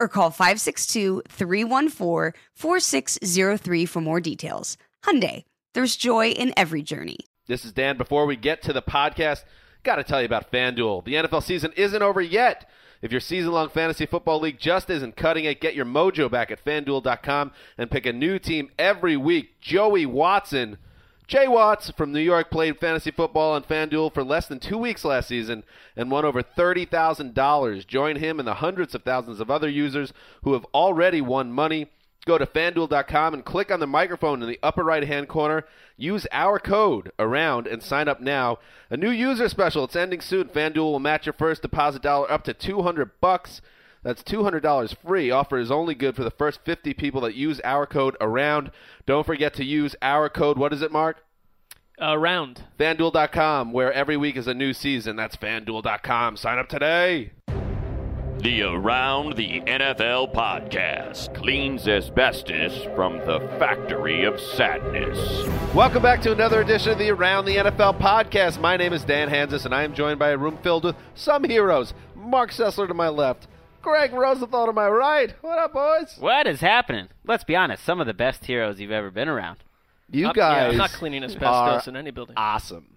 or call 562-314-4603 for more details. Hyundai, there's joy in every journey. This is Dan. Before we get to the podcast, got to tell you about FanDuel. The NFL season isn't over yet. If your season long fantasy football league just isn't cutting it, get your mojo back at fanduel.com and pick a new team every week. Joey Watson, Jay Watts from New York played fantasy football on FanDuel for less than two weeks last season and won over $30,000. Join him and the hundreds of thousands of other users who have already won money. Go to fanduel.com and click on the microphone in the upper right hand corner. Use our code around and sign up now. A new user special. It's ending soon. FanDuel will match your first deposit dollar up to 200 bucks. That's $200 free. Offer is only good for the first 50 people that use our code around. Don't forget to use our code. What is it, Mark? Uh, around. FanDuel.com, where every week is a new season. That's FanDuel.com. Sign up today. The Around the NFL podcast cleans asbestos from the factory of sadness. Welcome back to another edition of the Around the NFL podcast. My name is Dan Hanzus, and I am joined by a room filled with some heroes. Mark Sessler to my left, Greg Rosenthal to my right. What up, boys? What is happening? Let's be honest, some of the best heroes you've ever been around. You Uh, guys yeah, I'm not cleaning asbestos are in any building. Awesome.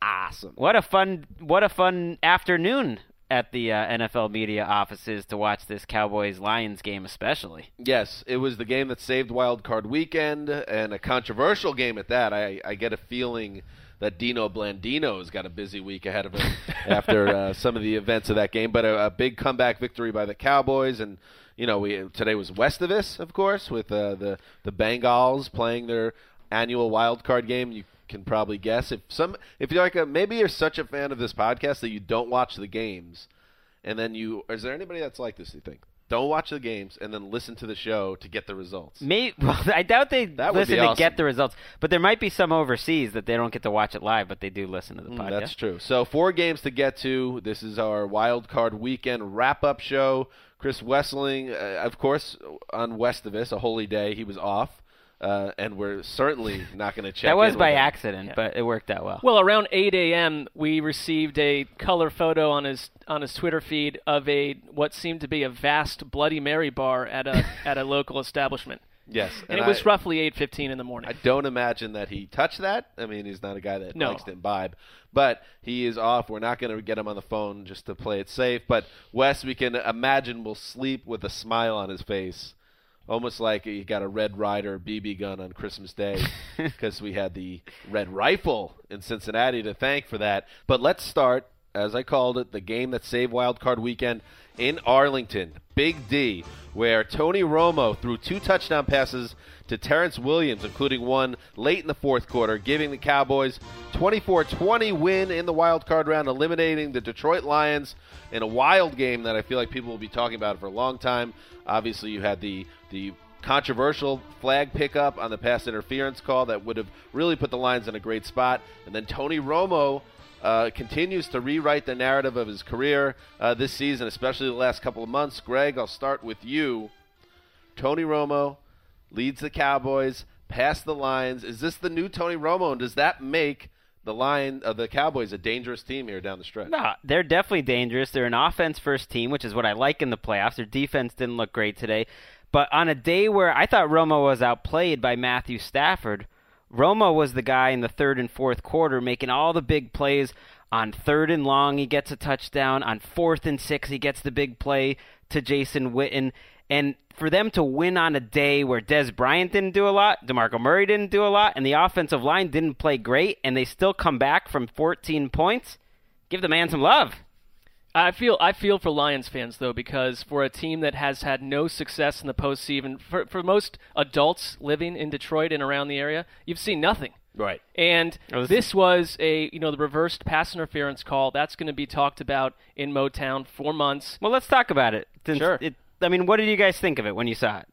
Awesome. What a fun what a fun afternoon at the uh, NFL media offices to watch this Cowboys Lions game especially. Yes, it was the game that saved Wild Card Weekend, and a controversial game at that. I, I get a feeling that Dino Blandino's got a busy week ahead of him after uh, some of the events of that game. But a, a big comeback victory by the Cowboys, and you know, we today was Westivus of course, with uh, the the Bengals playing their annual Wild Card game. You can probably guess if some if you're like a maybe you're such a fan of this podcast that you don't watch the games, and then you is there anybody that's like this? You think? Don't watch the games and then listen to the show to get the results. May well, I doubt they That listen to awesome. get the results, but there might be some overseas that they don't get to watch it live, but they do listen to the Mm, podcast. That's true. So four games to get to. This is our wild card weekend wrap up show. Chris Wesseling, uh, of course, on Westivus, a holy day, he was off, uh, and we're certainly not going to check. that was in by with him. accident, but it worked out well. Well, around 8 a.m., we received a color photo on his on his Twitter feed of a what seemed to be a vast Bloody Mary bar at a at a local establishment, Yes, and, it was I, roughly 8:15 in the morning. I don't imagine that he touched that. I mean, he's not a guy that No. likes to imbibe, but he is off. We're not going to get him on the phone just to play it safe. But Wes, we can imagine, will sleep with a smile on his face, almost like you got a Red Ryder BB gun on Christmas Day, because we had the Red Rifle in Cincinnati to thank for that. But let's start, as I called it, the game that saved Wild Card Weekend in Arlington, Big D, where Tony Romo threw two touchdown passes to Terrence Williams, including one late in the fourth quarter, giving the Cowboys 24-20 win in the wild card round, eliminating the Detroit Lions in a wild game that I feel like people will be talking about for a long time. Obviously, you had the the controversial flag pickup on the pass interference call that would have really put the Lions in a great spot, and then Tony Romo uh, continues to rewrite the narrative of his career uh, this season, especially the last couple of months. Greg, I'll start with you. Tony Romo leads the Cowboys past the Lions. Is this the new Tony Romo, and does that make the line uh, the Cowboys a dangerous team here down the stretch? No, they're definitely dangerous. They're an offense first team, which is what I like in the playoffs. Their defense didn't look great today. But on a day where I thought Romo was outplayed by Matthew Stafford, Romo was the guy in the third and fourth quarter making all the big plays. On third and long, he gets a touchdown. On fourth and six, he gets the big play to Jason Witten. And for them to win on a day where Dez Bryant didn't do a lot, DeMarco Murray didn't do a lot, and the offensive line didn't play great, and they still come back from 14 points, give the man some love. I feel I feel for Lions fans though because for a team that has had no success in the postseason, for for most adults living in Detroit and around the area, you've seen nothing. Right. And Oh, this- this was a you know the reversed pass interference call that's going to be talked about in Motown for months. Well, let's talk about it. Since Sure. It, I mean, what did you guys think of it when you saw it?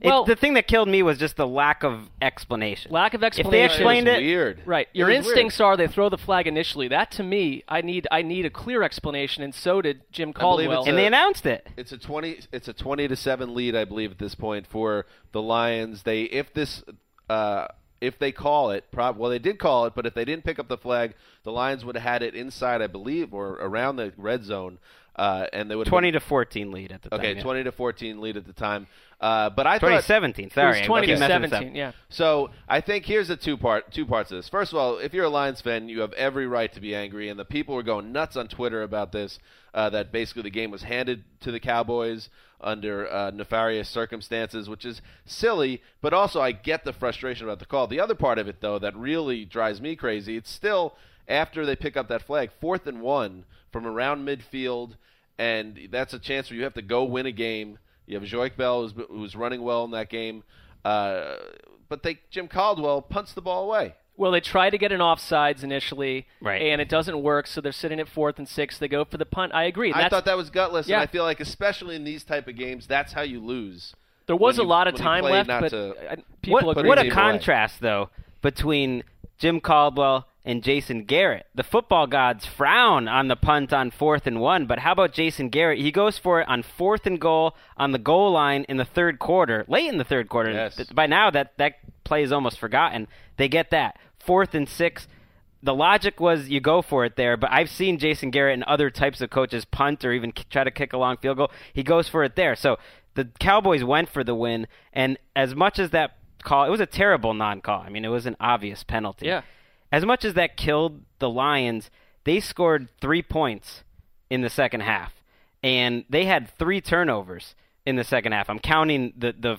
It- Well- the thing that killed me was just the lack of explanation. Lack of explanation. If they explained it was it, weird. Right. It Your was instincts are they throw the flag initially. That to me, I need I need a clear explanation, and so did Jim believe Caldwell. and a- they announced it. It's a twenty. It's a twenty to seven lead, I believe, at this point for the Lions. They, if this, uh, if they call it, prob- well, they did call it, but if they didn't pick up the flag, the Lions would have had it inside, I believe, or around the red zone, uh, and they would have 20 to 14 lead at the Okay, time. yeah. twenty to fourteen lead at the time. Uh, but I thought 2017. it Sorry, was 20 I to keep messing this up. 17. Yeah. So I think here's the two part two parts of this. First of all, if you're a Lions fan, you have every right to be angry, and the people were going nuts on Twitter about this. Uh, that basically the game was handed to the Cowboys under uh, nefarious circumstances, which is silly. But also, I get the frustration about the call. The other part of it, though, that really drives me crazy, it's still after they pick up that flag, fourth and one from around midfield, and that's a chance where you have to go win a game. You have Joique Bell, who's, who's running well in that game. Uh, but they Jim Caldwell punts the ball away. Well, they try to get an offsides initially, Right. and it doesn't work, so they're sitting at fourth and six. They go for the punt. I agree. I thought that was gutless, Yeah. and I feel like especially in these type of games, that's how you lose. there was when a you- lot of time left, but to- people What, agree. what a Team away. contrast, though, between Jim Caldwell and Jason Garrett. The football gods frown on the punt on fourth and one, but how about Jason Garrett? He goes for it on fourth and goal on the goal line in the third quarter, late in the third quarter. Yes. By now, that, that play is almost forgotten. They get that. Fourth and six. The logic was you go for it there, but I've seen Jason Garrett and other types of coaches punt or even try to kick a long field goal. He goes for it there. So the Cowboys went for the win, and as much as that call, it was a terrible non-call. I mean, it was an obvious penalty. Yeah. As much as that killed the Lions, they scored three points in the second half, and they had three turnovers in the second half. I'm counting the the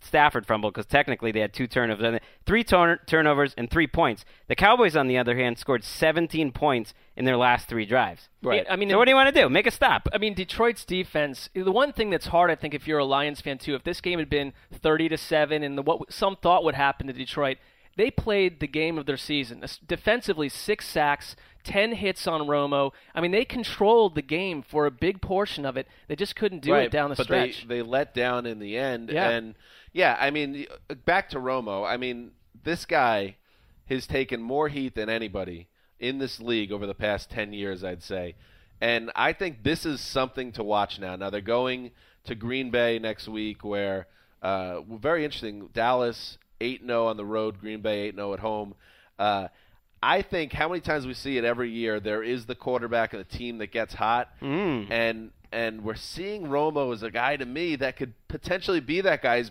Stafford fumble because technically they had two turnovers, three turn- turnovers and three points. The Cowboys, on the other hand, scored 17 points in their last three drives. Right. I mean, so what do you want to do? Make a stop. I mean, Detroit's defense. The one thing that's hard, I think, if you're a Lions fan too, if this game had been 30 to seven, and the, what some thought would happen to Detroit, they played the game of their season. Defensively, six sacks, 10 hits on Romo. I mean, they controlled the game for a big portion of it. They just couldn't do right, it down the but stretch. They, they let down in the end. Yeah. And yeah, I mean, back to Romo. I mean, this guy has taken more heat than anybody in this league over the past 10 years, I'd say. And I think this is something to watch now. Now, they're going to Green Bay next week, where, uh, very interesting, Dallas 8 0 on the road, Green Bay 8 0 at home. Uh, I think how many times we see it every year, there is the quarterback of the team that gets hot. Mm. And and we're seeing Romo as a guy to me that could potentially be that guy. As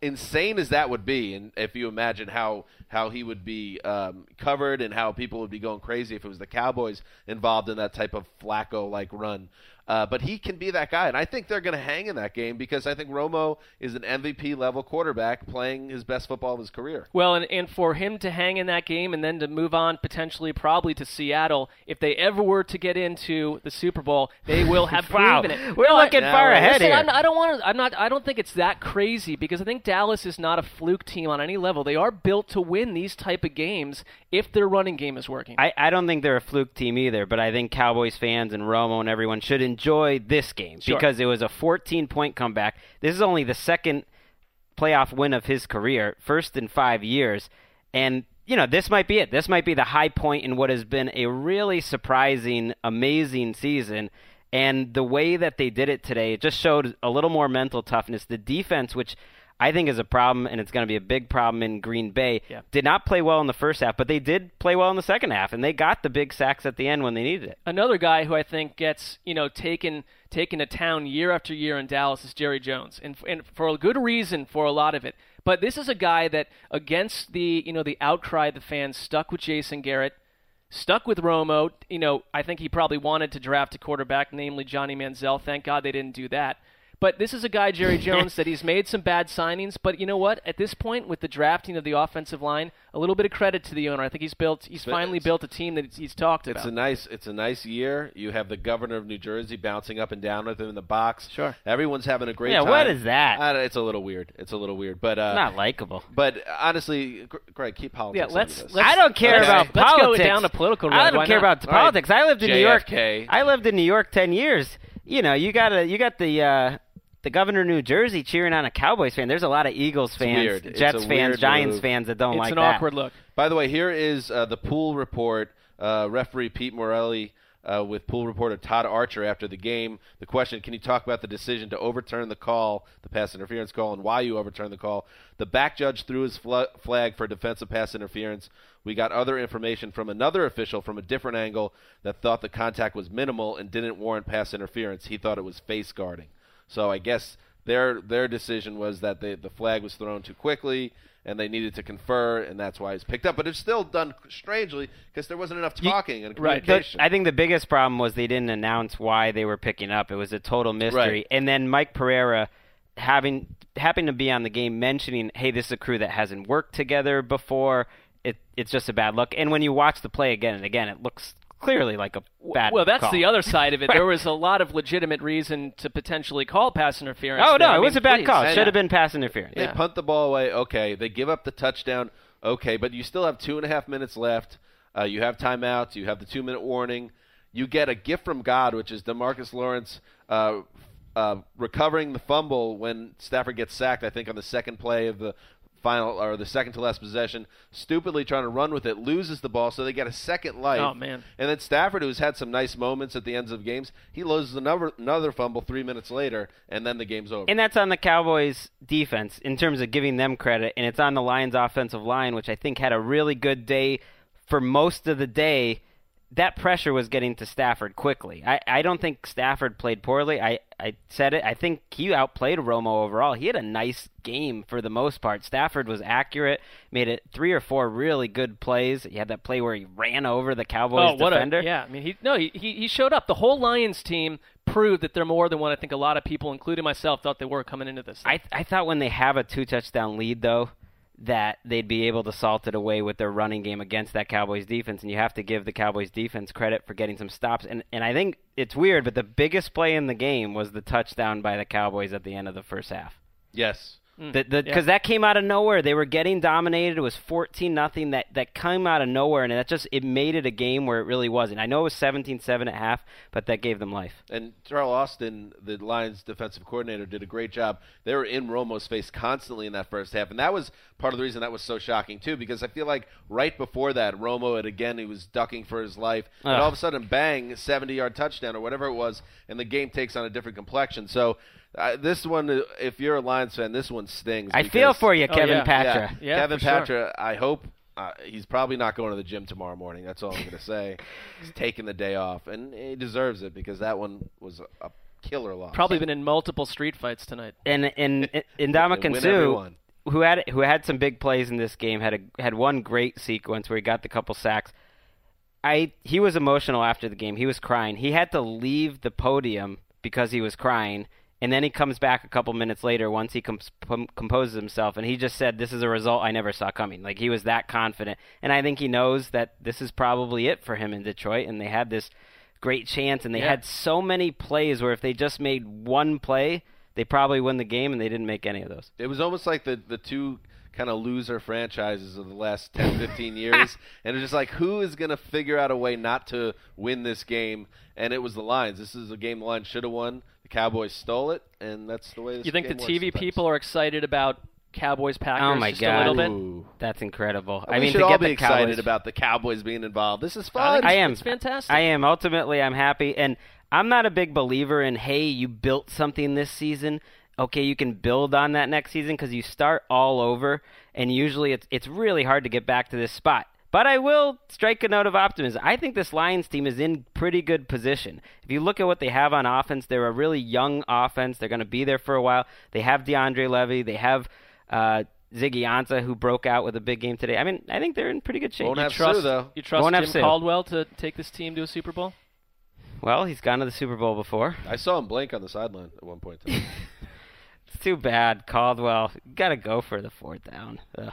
insane as that would be, and if you imagine how how he would be um, covered and how people would be going crazy if it was the Cowboys involved in that type of Flacco like run. Uh, but he can be that guy, and I think they're going to hang in that game because I think Romo is an MVP level quarterback playing his best football of his career. Well, and, and for him to hang in that game and then to move on potentially probably to Seattle, if they ever were to get into the Super Bowl, they will have Wow. proven it. We're No, looking Now, far ahead Listen, here. I'm, I don't want to. I'm not. I don't think it's that crazy because I think Dallas is not a fluke team on any level. They are built to win these type of games if their running game is working. I, I don't think they're a fluke team either, but I think Cowboys fans and Romo and everyone should enjoy this game Sure. because it was a 14 point comeback. This is only the second playoff win of his career, first in five years, and you know, this might be it. This might be the high point in what has been a really surprising, amazing season. And the way that they did it today, it just showed a little more mental toughness. The defense, which I think is a problem, and it's going to be a big problem in Green Bay, Yeah. did not play well in the first half, but they did play well in the second half, and they got the big sacks at the end when they needed it. Another guy who I think gets you know taken taken to town year after year in Dallas is Jerry Jones, and and for a good reason for a lot of it. But this is a guy that against the you know the outcry of the fans stuck with Jason Garrett, stuck with Romo. You know I think he probably wanted to draft a quarterback, namely Johnny Manziel. Thank God they didn't do that. But this is a guy, Jerry Jones, that he's made some bad signings. But you know what? At this point, with the drafting of the offensive line, a little bit of credit to the owner. I think he's built. He's But finally built a team that he's- he's talked It's about. a nice it's a nice year. You have the governor of New Jersey bouncing up and down with him in the box. Sure. Everyone's having a great Yeah, time. what is that? I don't- it's a little weird. It's a little weird, but uh, Not likable. But honestly, Greg, keep politics. Yeah, let's- this. let's- I don't care Okay. about Let's go politics. down the political road. I don't Why care not? about the All right. politics. I lived in New York. I lived in New York ten years. You know, you got to you got the uh, the governor of New Jersey cheering on a Cowboys fan. There's a lot of Eagles fans, weird. It's Jets a fans, weird Giants move. fans that don't it's like that. It's an awkward look. By the way, here is uh, the pool report. Uh, referee Pete Morelli uh, with pool reporter Todd Archer after the game. The question: Can you talk about the decision to overturn the call, the pass interference call, and why you overturned the call? The back judge threw his fl- flag for defensive pass interference. We got other information from another official from a different angle that thought the contact was minimal and didn't warrant pass interference. He thought it was face guarding. So I guess their their decision was that they, the flag was thrown too quickly and they needed to confer, and that's why it's picked up. But it's still done strangely because there wasn't enough talking and communication. right. The- I think the biggest problem was they didn't announce why they were picking up. It was a total mystery. Right. And then Mike Pereira having happened to be on the game mentioning, "Hey, this is a crew that hasn't worked together before. It, it's just a bad look." And when you watch the play again and again, it looks clearly like a bad. well, that's call. the other side of it. There was a lot of legitimate reason to potentially call pass interference. Oh there. no, I it was a bad please. call. It should have been pass interference. They Yeah. punt the ball away. Okay. They give up the touchdown. Okay. But you still have two and a half minutes left. Uh, you have timeouts. You have the two minute warning. You get a gift from God, which is Demarcus Lawrence uh, uh, recovering the fumble when Stafford gets sacked. I think on the second play of the final or the second to last possession, stupidly trying to run with it, loses the ball, so they get a second life. Oh, man. And then Stafford, who's had some nice moments at the ends of games, he loses another another fumble three minutes later, and then the game's over. And that's on the Cowboys defense in terms of giving them credit, and it's on the Lions offensive line, which I think had a really good day for most of the day. That pressure was getting to Stafford quickly. I, I don't think Stafford played poorly. I, I said it. I think he outplayed Romo overall. He had a nice game for the most part. Stafford was accurate, made it three or four really good plays. He had that play where he ran over the Cowboys Oh, defender. a yeah! I mean, he no, he, he he showed up. The whole Lions team proved that they're more than what I think a lot of people, including myself, thought they were coming into this. I I thought when they have a two touchdown lead though that they'd be able to salt it away with their running game against that Cowboys defense and you have to give the Cowboys defense credit for getting some stops and and I think it's weird but the biggest play in the game was the touchdown by the Cowboys at the end of the first half. yes. Mm. The, the, Because that came out of nowhere. They were getting dominated. It was fourteen nothing. That that came out of nowhere, and that just it made it a game where it really wasn't. I know it was 17-7 at half, but that gave them life. And Teryl Austin, the Lions defensive coordinator, did a great job. They were in Romo's face constantly in that first half, and that was part of the reason that was so shocking too. Because I feel like right before that, Romo had again he was ducking for his life, and Ugh. all of a sudden, bang, seventy-yard touchdown or whatever it was, and the game takes on a different complexion. So. Uh, this one, uh, if you're a Lions fan, this one stings. I feel for you, Oh, Kevin yeah. Patra. Yeah, Yeah, Kevin for sure. I hope uh, he's probably not going to the gym tomorrow morning. That's all I'm going to say. he's taking the day off, and he deserves it because that one was a, a killer loss. Probably been in multiple street fights tonight. and and and They Ndamukong win Suh, everyone. who had who had some big plays in this game, had a had one great sequence where he got the couple sacks. I he was emotional after the game. He was crying. He had to leave the podium because he was crying, and then he comes back a couple minutes later once he com- com- composes himself, and he just said, "This is a result I never saw coming." Like he was that confident, and I think he knows that this is probably it for him in Detroit, and they had this great chance, and they Yeah. had so many plays where if they just made one play, they probably win the game, and they didn't make any of those. It was almost like the the two kind of loser franchises of the last 10, 15 years, and it's just like who is going to figure out a way not to win this game? And it was the Lions. This is a game the Lions should have won. The Cowboys stole it, and that's the way. This You think the game works TV people are excited about Cowboys Packers Oh my just God. a little bit. That's incredible. we I mean, should to all get be the excited Cowboys, about the Cowboys being involved. This is fun. think I am. It's fantastic. I am. Ultimately, I'm happy. And I'm not a big believer in, hey, you built something this season. Okay, you can build on that next season because you start all over, and usually it's it's really hard to get back to this spot. But I will strike a note of optimism. I think this Lions team is in pretty good position. If you look at what they have on offense, they're a really young offense. They're going to be there for a while. They have DeAndre Levy. They have uh, Ziggy Ansah, who broke out with a big game today. I mean, I think they're in pretty good shape. Won't you have trust, Sue, though. You trust Won't have Jim Sue. Caldwell to take this team to a Super Bowl? Well, he's gone to the Super Bowl before. I saw him blink on the sideline at one point. It's too bad. Caldwell, got to go for the fourth down. Ugh.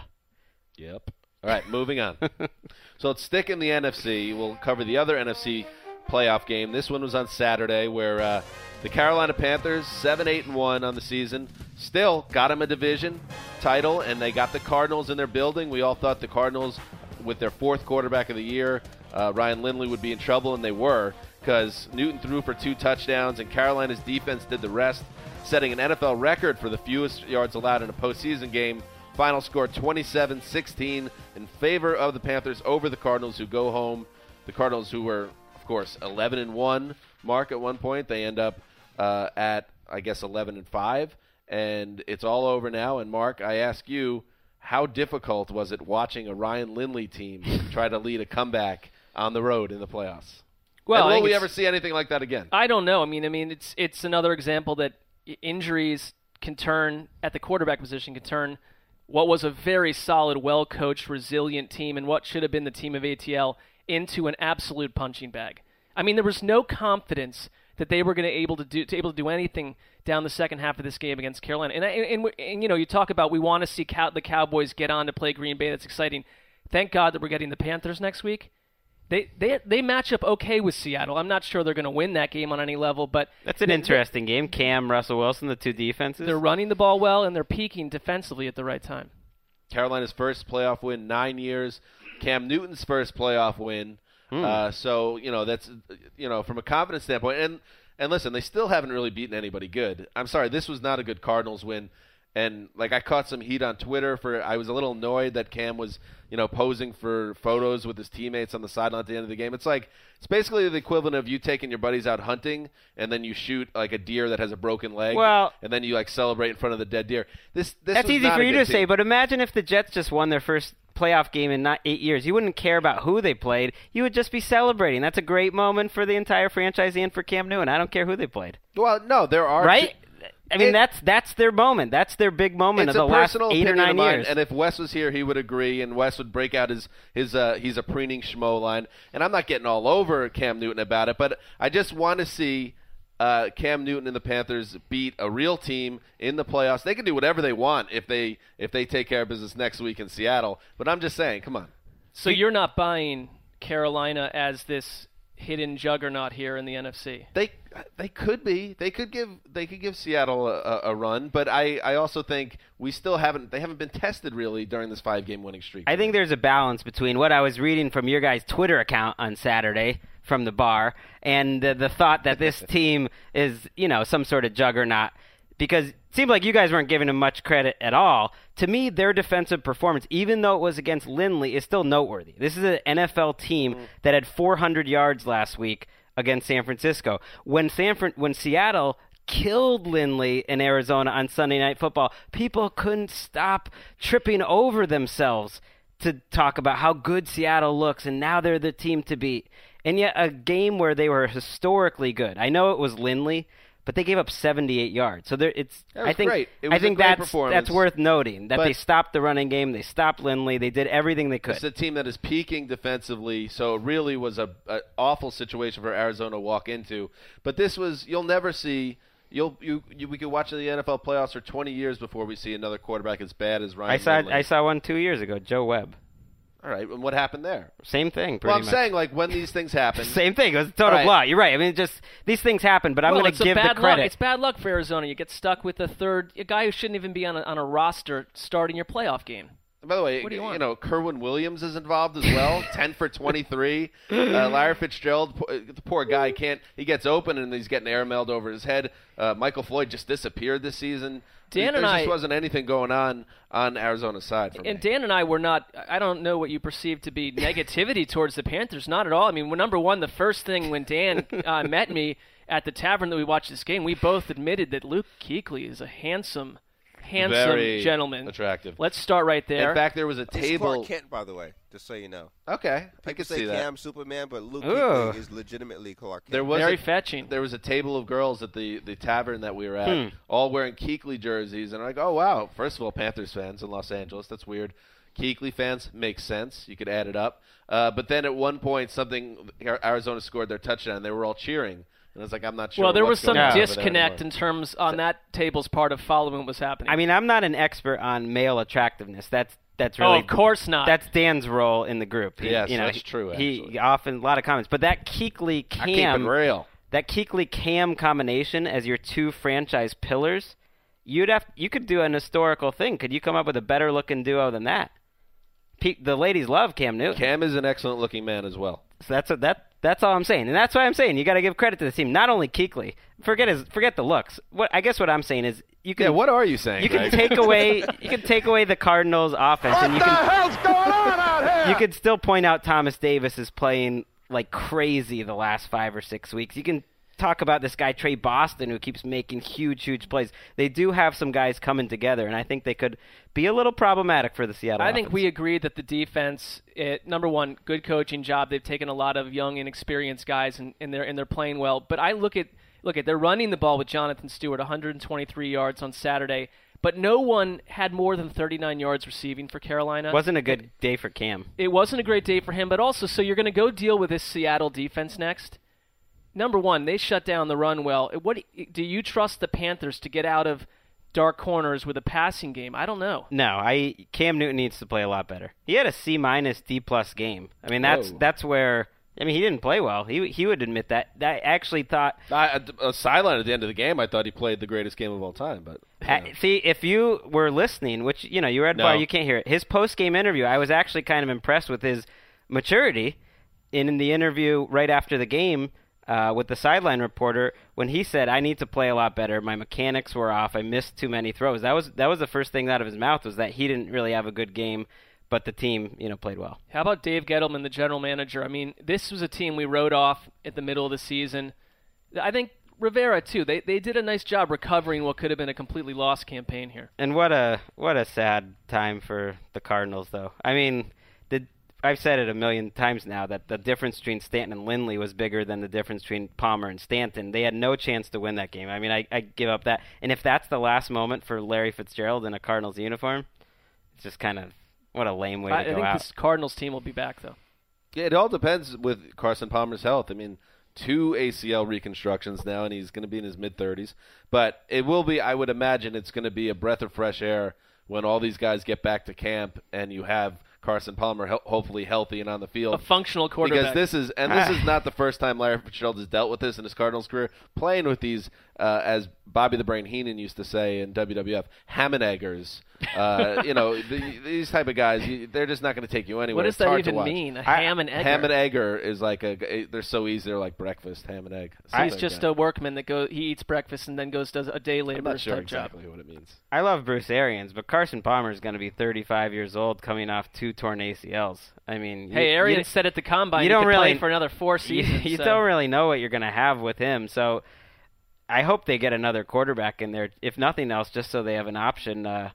Yep. All right, moving on. so let's stick in the NFC. We'll cover the other NFC playoff game. This one was on Saturday, where uh, the Carolina Panthers, seven, eight, and one on the season, still got them a division title, and they got the Cardinals in their building. We all thought the Cardinals, with their fourth quarterback of the year, uh, Ryan Lindley, would be in trouble, and they were because Newton threw for two touchdowns, and Carolina's defense did the rest, setting an NFL record for the fewest yards allowed in a postseason game. Final score 27 16 in favor of the Panthers over the Cardinals, who go home. The Cardinals, who were, of course, 11 and 1 mark at one point, they end up uh, at, I guess, 11 and 5. And it's all over now. And, Mark, I ask you, how difficult was it watching a Ryan Lindley team try to lead a comeback on the road in the playoffs? Well, and will we ever see anything like that again? I don't know. I mean, I mean, it's it's another example that injuries can turn at the quarterback position can turn what was a very solid, well-coached, resilient team and what should have been the team of ATL into an absolute punching bag. I mean, there was no confidence that they were going to able to do to able to do anything down the second half of this game against Carolina. And and, and, and you know, you talk about we want to see Cow- the Cowboys get on to play Green Bay. That's exciting. Thank God that we're getting the Panthers next week. They they they match up okay with Seattle. I'm not sure they're going to win that game on any level, but That's an they- interesting game. Cam, Russell Wilson, the two defenses. They're running the ball well and they're peaking defensively at the right time. Carolina's first playoff win nine years. Cam Newton's first playoff win. Hmm. Uh, so you know that's you know from a confidence standpoint, and and listen, they still haven't really beaten anybody good. I'm sorry, this was not a good Cardinals win. And like I caught some heat on Twitter for I was a little annoyed that Cam was you know posing for photos with his teammates on the sideline at the end of the game. It's like it's basically the equivalent of you taking your buddies out hunting and then you shoot like a deer that has a broken leg. Well- and then you like celebrate in front of the dead deer. This this That's easy for you to say, but imagine if the Jets just won their first playoff game in not eight years. You wouldn't care about who they played. You would just be celebrating. That's a great moment for the entire franchise and for Cam Newton. I don't care who they played. Well, no, there are Right? I mean, It- that's that's their moment. That's their big moment of the last eight or nine years. and if Wes was here, he would agree, and Wes would break out his his uh, he's a preening schmo line. And I'm not getting all over Cam Newton about it, but I just want to see uh, Cam Newton and the Panthers beat a real team in the playoffs. They can do whatever they want if they if they take care of business next week in Seattle. But I'm just saying, come on. So you're not buying Carolina as this hidden juggernaut here in the NFC. They they could be. They could give they could give Seattle a, a, run, but I, I also think we still haven't they haven't been tested really during this five game winning streak. I think there's a balance between what I was reading from your guys' Twitter account on Saturday from the bar and the, the thought that this team is, you know, some sort of juggernaut. Because it seemed like you guys weren't giving them much credit at all. To me, their defensive performance, even though it was against Lindley, is still noteworthy. This is an NFL team mm. that had 400 yards last week against San Francisco. When San Fran- when Seattle killed Lindley in Arizona on Sunday Night Football, people couldn't stop tripping over themselves to talk about how good Seattle looks and now they're the team to beat. And yet a game where they were historically good. I know it was Lindley, but they gave up 78 yards. So there it's That was I think great. It I was a think great that's that's worth noting that But- they stopped the running game, they stopped Lindley, they did everything they could. It's a team that is peaking defensively, so it really was a, a awful situation for Arizona to walk into. But this was you'll never see. You'll you, you we could watch the NFL playoffs for 20 years before we see another quarterback as bad as Ryan. I saw Lindley. I saw one 2 years ago, Joe Webb. All right, and what happened there? Same thing pretty Well, I'm much. saying like when these things happen. Same thing. It was a total right. blowout. You're right. I mean, just these things happen, but I'm well, going to give bad the credit. Luck. It's bad luck for Arizona. You get stuck with a third a guy who shouldn't even be on a, on a roster starting your playoff game. By the way, What do you you, want? know, Kerwynn Williams is involved as well. Ten for twenty-three. Uh, Larry Fitzgerald, uh, the poor guy, can't. He gets open and he's getting airmailed over his head. Uh, Michael Floyd just disappeared this season. Dan there and just I- wasn't anything going on on Arizona's side. For And me. Dan and I were not. I don't know what you perceive to be negativity towards the Panthers. Not at all. I mean, number one, the first thing when Dan uh, met me at the tavern that we watched this game, we both admitted that Luke Kuechly is a handsome, handsome Very gentleman. attractive. Let's start right there. In fact, there was a He's table. Clark Kent, by the way, just so you know. Okay, I People could say see that. Cam Superman, but Luke Ooh. Kuechly is legitimately Clark Kent. There was Very a, fetching. There was a table of girls at the, the tavern that we were at, Hmm. all wearing Kuechly jerseys, and I'm like, oh wow! First of all, Panthers fans in Los Angeles, that's weird. Kuechly fans makes sense. You could add it up. Uh, but then at one point, something Arizona scored their touchdown. They were all cheering, and I was like, I'm not sure. well, there was some going on over there disconnect in terms on that table's part of following what was happening. I mean, I'm not an expert on male attractiveness. That's that's oh, really of course not. That's Dan's role in the group. He, Yes, you know, that's true, He often a lot of comments, but that Kuechly I keep it Cam, real. that Kuechly Cam combination as your two franchise pillars, you'd have you could do an historical thing. Could you come up with a better looking duo than that? Pe- the ladies love Cam Newton. Cam is an excellent looking man as well. So that's what that that's all I'm saying, and that's why I'm saying you got to give credit to the team. Not only Kuechly, forget his forget the looks. What I guess what I'm saying is you can Yeah, what are you saying? you can take away you can take away the Cardinals offense and you can hell's going on out here? you could still point out Thomas Davis is playing like crazy the last 5 or 6 weeks. You can talk about this guy Tre Boston who keeps making huge huge plays. They do have some guys coming together and I think they could be a little problematic for the Seattle I think offense. we agreed that the defense, it, number one, good coaching job. They've taken a lot of young, inexperienced guys, and, and they're and they're playing well. But I look at look at they're running the ball with Jonathan Stewart, 123 yards on Saturday. But no one had more than 39 yards receiving for Carolina. wasn't a good day for Cam. it wasn't a great day for him, but also, so you're going to go deal with this Seattle defense next. Number one, they shut down the run well. What do you trust the Panthers to get out of dark corners with a passing game? I don't know. No, I Cam Newton needs to play a lot better. He had a C minus D plus game. I mean that's Whoa. that's where I mean he didn't play well. He he would admit that. I actually thought I, a, a sideline at the end of the game. I thought he played the greatest game of all time, but Uh, see, if you were listening, which you know you were at No. bar, you can't hear it. His post game interview, I was actually kind of impressed with his maturity. In, in the interview right after the game uh, with the sideline reporter, when he said, "I need to play a lot better. My mechanics were off. I missed too many throws." That was that was the first thing out of his mouth was that he didn't really have a good game, but the team, you know, played well. How about Dave Gettleman, the general manager? I mean, this was a team we wrote off at the middle of the season. I think Rivera too. They they did a nice job recovering what could have been a completely lost campaign here. And what a what a sad time for the Cardinals, though. I mean, the I've said it a million times now that the difference between Stanton and Lindley was bigger than the difference between Palmer and Stanton. They had no chance to win that game. I mean, I, I give up that. And if that's the last moment for Larry Fitzgerald in a Cardinals uniform, it's just kind of what a lame way to I, I go think out. this Cardinals team will be back though. Yeah, it all depends with Carson Palmer's health. I mean, two ACL reconstructions now, and he's going to be in his mid 30s. But it will be, I would imagine, it's going to be a breath of fresh air when all these guys get back to camp and you have Carson Palmer ho- hopefully healthy and on the field. A functional quarterback. Because this is, and this is not the first time Larry Fitzgerald has dealt with this in his Cardinals career. Playing with these, uh, as Bobby the Brain Heenan used to say in WWF, ham and eggers. Uh, you know, the, these type of guys, you, they're just not going to take you anywhere. what does It's that hard even mean? A I- ham and egg. Ham and egger is like a. They're so easy. They're like breakfast ham and egg. He's just like a workman that go he eats breakfast and then goes does a day that. I'm not sure exactly job. what it means. I love Bruce Arians, but Carson Palmer is going to be 35 years old, coming off two torn ACLs. I mean, Hey, you- you Arians di- said at the combine you don't could really- play for another four you, seasons. you so- don't really know what you're going to have with him. So I hope they get another quarterback in there, if nothing else, just so they have an option uh,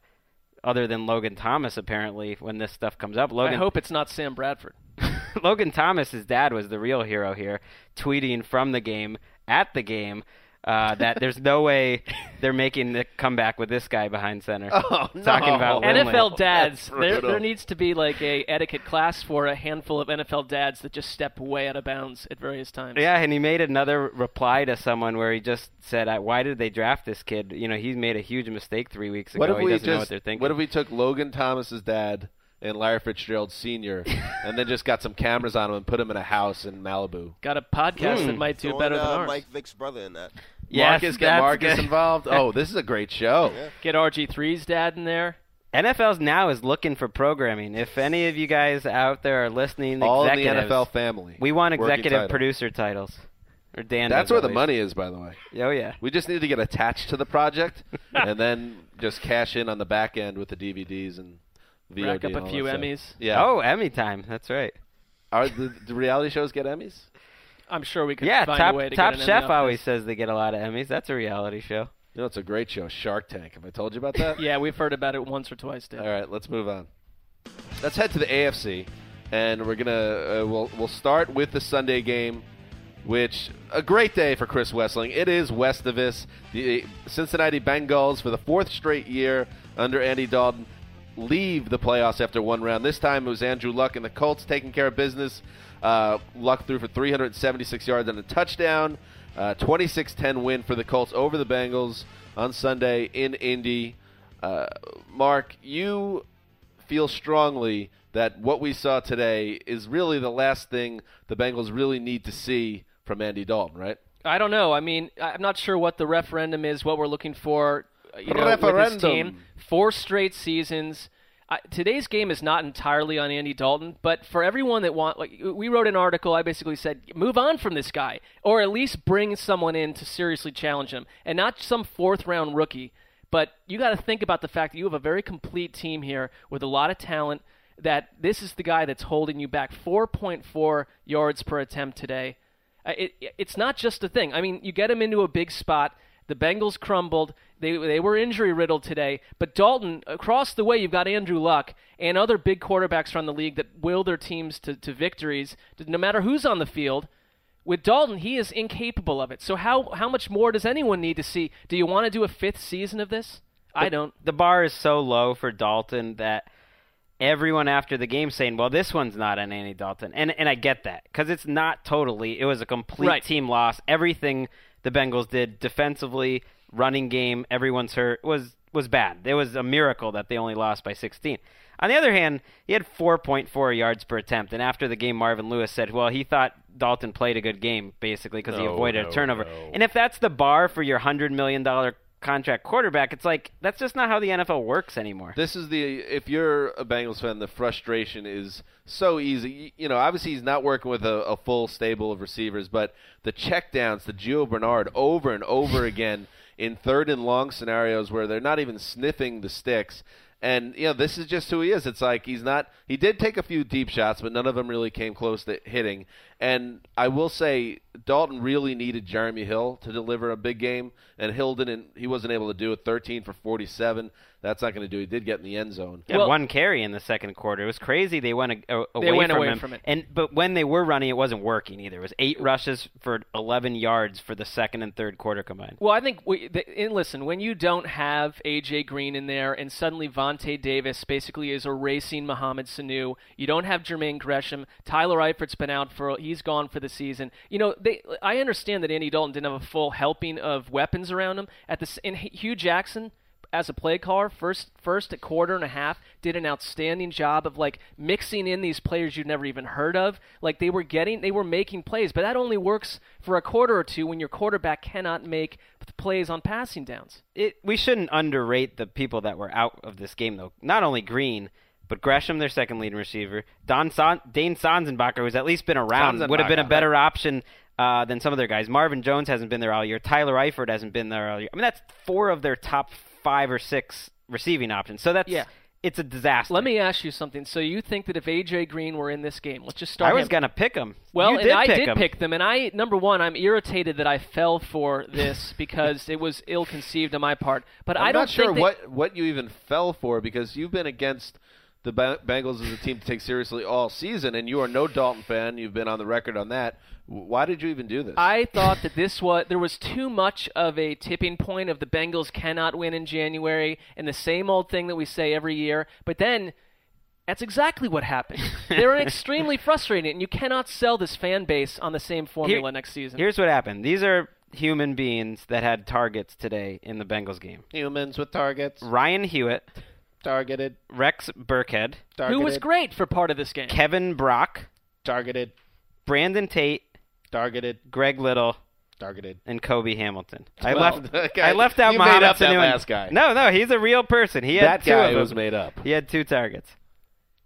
other than Logan Thomas. Apparently, when this stuff comes up, Logan. I hope it's not Sam Bradford. Logan Thomas, his dad, was the real hero here, tweeting from the game at the game. Uh, that there's no way they're making the comeback with this guy behind center. Oh, no. Talking about Lindley. NFL dads, there, there needs to be like a etiquette class for a handful of NFL dads that just step way out of bounds at various times. Yeah, and he made another reply to someone where he just said, "Why did they draft this kid? You know, he made a huge mistake three weeks ago. What if he we doesn't just? know what they're thinking." What if we took Logan Thomas's dad and Larry Fitzgerald Senior, and then just got some cameras on him and put him in a house in Malibu? Got a podcast Hmm. that might do Throwing, better than uh, ours. Mike Vick's brother in that. Yes, Marcus, get that's Marcus good. involved. Oh, this is a great show. Get RG3's dad in there. NFL's now is looking for programming. If any of you guys out there are listening, All in the NFL family. we want executive title. producer titles. Or Dan. That's does, where the least. money is, by the way. Oh yeah. We just need to get attached to the project and then just cash in on the back end with the DVDs and VOD. Rack up a few that stuff. Emmys. Yeah. Oh, Emmy time. That's right. Are the, the reality shows get Emmys? I'm sure we could yeah, find Top a way to Top get an Chef Emmy always says they get a lot of Emmys. That's a reality show. You know, it's a great show, Shark Tank. Have I told you about that? Yeah, we've heard about it once or twice, Dave. All right, let's move on. Let's head to the AFC, and we're gonna uh, we'll we'll start with the Sunday game, which a great day for Chris Wesseling. It is Westivus, the Cincinnati Bengals for the fourth straight year under Andy Dalton leave the playoffs after one round. This time it was Andrew Luck and the Colts taking care of business. Uh, Luck threw for 376 yards and a touchdown. Uh, 26-10 win for the Colts over the Bengals on Sunday in Indy. Uh, Mark, you feel strongly that what we saw today is really the last thing the Bengals really need to see from Andy Dalton, right? I don't know. I mean, I'm not sure what the referendum is, what we're looking for. Uh, You know, with this Referendum. team, four straight seasons. I, today's game is not entirely on Andy Dalton, but for everyone that want, like, we wrote an article. I basically said, move on from this guy, or at least bring someone in to seriously challenge him, and not some fourth round rookie. But you got to think about the fact that you have a very complete team here with a lot of talent. That this is the guy that's holding you back 4.4 yards per attempt today. Uh, It, it's not just a thing. I mean, you get him into a big spot. The Bengals crumbled. They, they were injury riddled today. But Dalton, across the way, you've got Andrew Luck and other big quarterbacks around the league that will their teams to, to victories, no matter who's on the field. With Dalton, he is incapable of it. So how how much more does anyone need to see? Do you want to do a fifth season of this? I don't. The bar is so low for Dalton that everyone after the game saying, "Well, this one's not an Andy Dalton," and and I get that because it's not totally. It was a complete Right. team loss. Everything the Bengals did defensively, running game, everyone's hurt was was bad. It was a miracle that they only lost by 16. On the other hand, he had 4.4 yards per attempt, and after the game, Marvin Lewis said, "Well, he thought Dalton played a good game, basically, because he avoided no, a turnover." no. And if that's the bar for your hundred million dollar contract quarterback, it's like that's just not how the NFL works anymore. This is the if you're a Bengals fan, the frustration is so easy. You know, obviously he's not working with a, a full stable of receivers, but the checkdowns to Gio Bernard over and over again in third and long scenarios where they're not even sniffing the sticks. And you know, this is just who he is. It's like he's not. He did take a few deep shots, but none of them really came close to hitting. And I will say, Dalton really needed Jeremy Hill to deliver a big game, and Hill didn't. He wasn't able to do it. Thirteen for forty-seven. That's not going to do. He did get in the end zone. He had Well- one carry in the second quarter. It was crazy. They went a, a, away They went from away him. from it. And but when they were running, it wasn't working either. It was eight rushes for 11 yards for the second and third quarter combined. Well, I think we, the, and listen, when you don't have AJ Green in there, and suddenly Vontae Davis basically is erasing Mohamed Sanu, you don't have Jermaine Gresham. Tyler Eifert's been out for he's gone for the season. You know, they I understand that Andy Dalton didn't have a full helping of weapons around him. At the and Hue Jackson as a play caller, first first a quarter and a half, did an outstanding job of like mixing in these players you'd never even heard of. Like they were getting, they were making plays, but that only works for a quarter or two when your quarterback cannot make plays on passing downs. It, we shouldn't underrate the people that were out of this game, though. Not only Green, but Gresham, their second leading receiver. Don Son- Dane Sanzenbacher, who's at least been around, would have been a better option uh, than some of their guys. Marvin Jones hasn't been there all year. Tyler Eifert hasn't been there all year. I mean, that's four of their top five or six receiving options. So that's Yeah. it's a disaster. Let me ask you something. So you think that if AJ Green were in this game, let's just start. I was him. gonna pick him. Well, you and did I pick did him. pick them, and I number one, I'm irritated that I fell for this because it was ill-conceived on my part. But I'm I don't not sure think that- what what you even fell for because you've been against the Ba- Bengals as a team to take seriously all season, and you are no Dalton fan. You've been on the record on that. Why did you even do this? I thought that this was there was too much of a tipping point of the Bengals cannot win in January and the same old thing that we say every year. But then that's exactly what happened. They're extremely frustrating, and you cannot sell this fan base on the same formula Here- next season. Here's what happened. These are human beings that had targets today in the Bengals game. Humans with targets, Ryan Hewitt, targeted, Rex Burkhead, targeted, Who was great for part of this game? Kevin Brock, targeted, Brandon Tate, targeted, Greg Little, targeted. and Cobi Hamilton. I Well, left. okay, I left out you made Mohamed up that Sanu and- last guy. No, no, he's a real person. He had That two guy of them. was made up. He had two targets.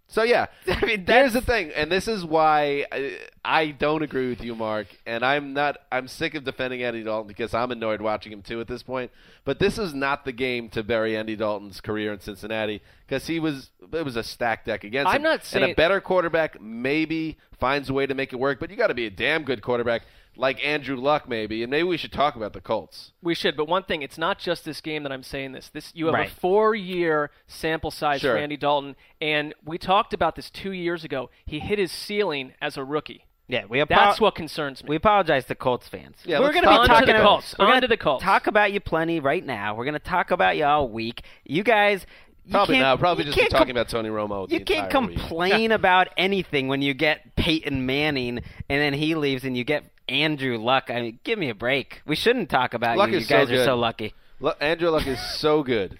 So yeah, I mean, here's the thing, and this is why I, I don't agree with you, Mark. And I'm not. I'm sick of defending Andy Dalton because I'm annoyed watching him too at this point. But this is not the game to bury Andy Dalton's career in Cincinnati because he was. It was a stacked deck against I'm him. not and a better quarterback maybe finds a way to make it work, but you got to be a damn good quarterback like Andrew Luck maybe. And maybe we should talk about the Colts. We should, but one thing, it's not just this game that I'm saying this. This you have Right. a four-year sample size Sure. for Andy Dalton, and we talked about this two years ago. He hit his ceiling as a rookie. Yeah, we apo- That's what concerns me. We apologize to Colts fans. Yeah, we're gonna talk be about talking the about Colts. We're On gonna the Colts. Talk about you plenty right now. We're gonna talk about you all week. You guys. You Probably can't- Probably just can't talking com- about Tony Romo. You can't complain about anything when you get Peyton Manning and then he leaves and you get Andrew Luck. I mean, give me a break. We shouldn't talk about Luck you. You guys so are so lucky. Lu- Andrew Luck is so good,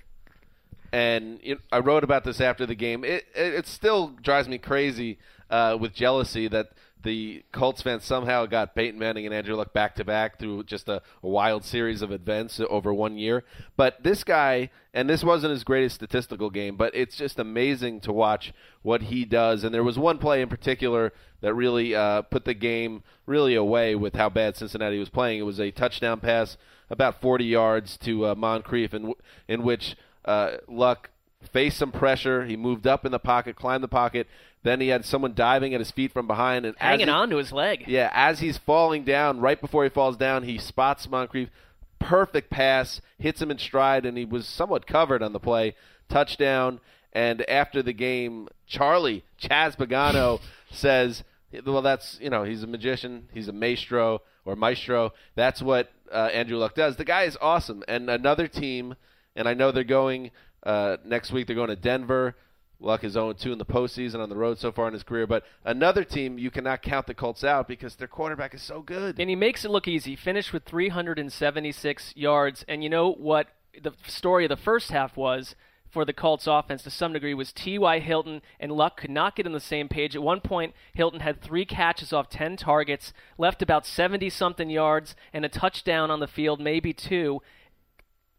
and know, I wrote about this after the game. It it, it still drives me crazy uh, with jealousy that the Colts fans somehow got Peyton Manning and Andrew Luck back to back through just a, a wild series of events over one year. But this guy, and this wasn't his greatest statistical game, but it's just amazing to watch what he does. And there was one play in particular that really uh, put the game really away with how bad Cincinnati was playing. It was a touchdown pass about 40 yards to uh, Moncrief, in, in which uh, Luck faced some pressure. He moved up in the pocket, climbed the pocket. Then he had someone diving at his feet from behind, and Hanging he- on to his leg. yeah, as he's falling down, right before he falls down, he spots Moncrief. Perfect pass, hits him in stride, and he was somewhat covered on the play. Touchdown. And after the game, Charlie Chaz Pagano says, "Well, that's you know he's a magician, he's a maestro or maestro. That's what uh, Andrew Luck does. The guy is awesome." And another team, and I know they're going uh, next week. They're going to Denver. Luck is 0-2 in the postseason on the road so far in his career. But another team, you cannot count the Colts out because their quarterback is so good. And he makes it look easy. He finished with 376 yards. And you know what the story of the first half was for the Colts offense to some degree was T.Y. Hilton and Luck could not get on the same page. At one point, Hilton had three catches off 10 targets, left about 70 something yards, and a touchdown on the field, maybe two.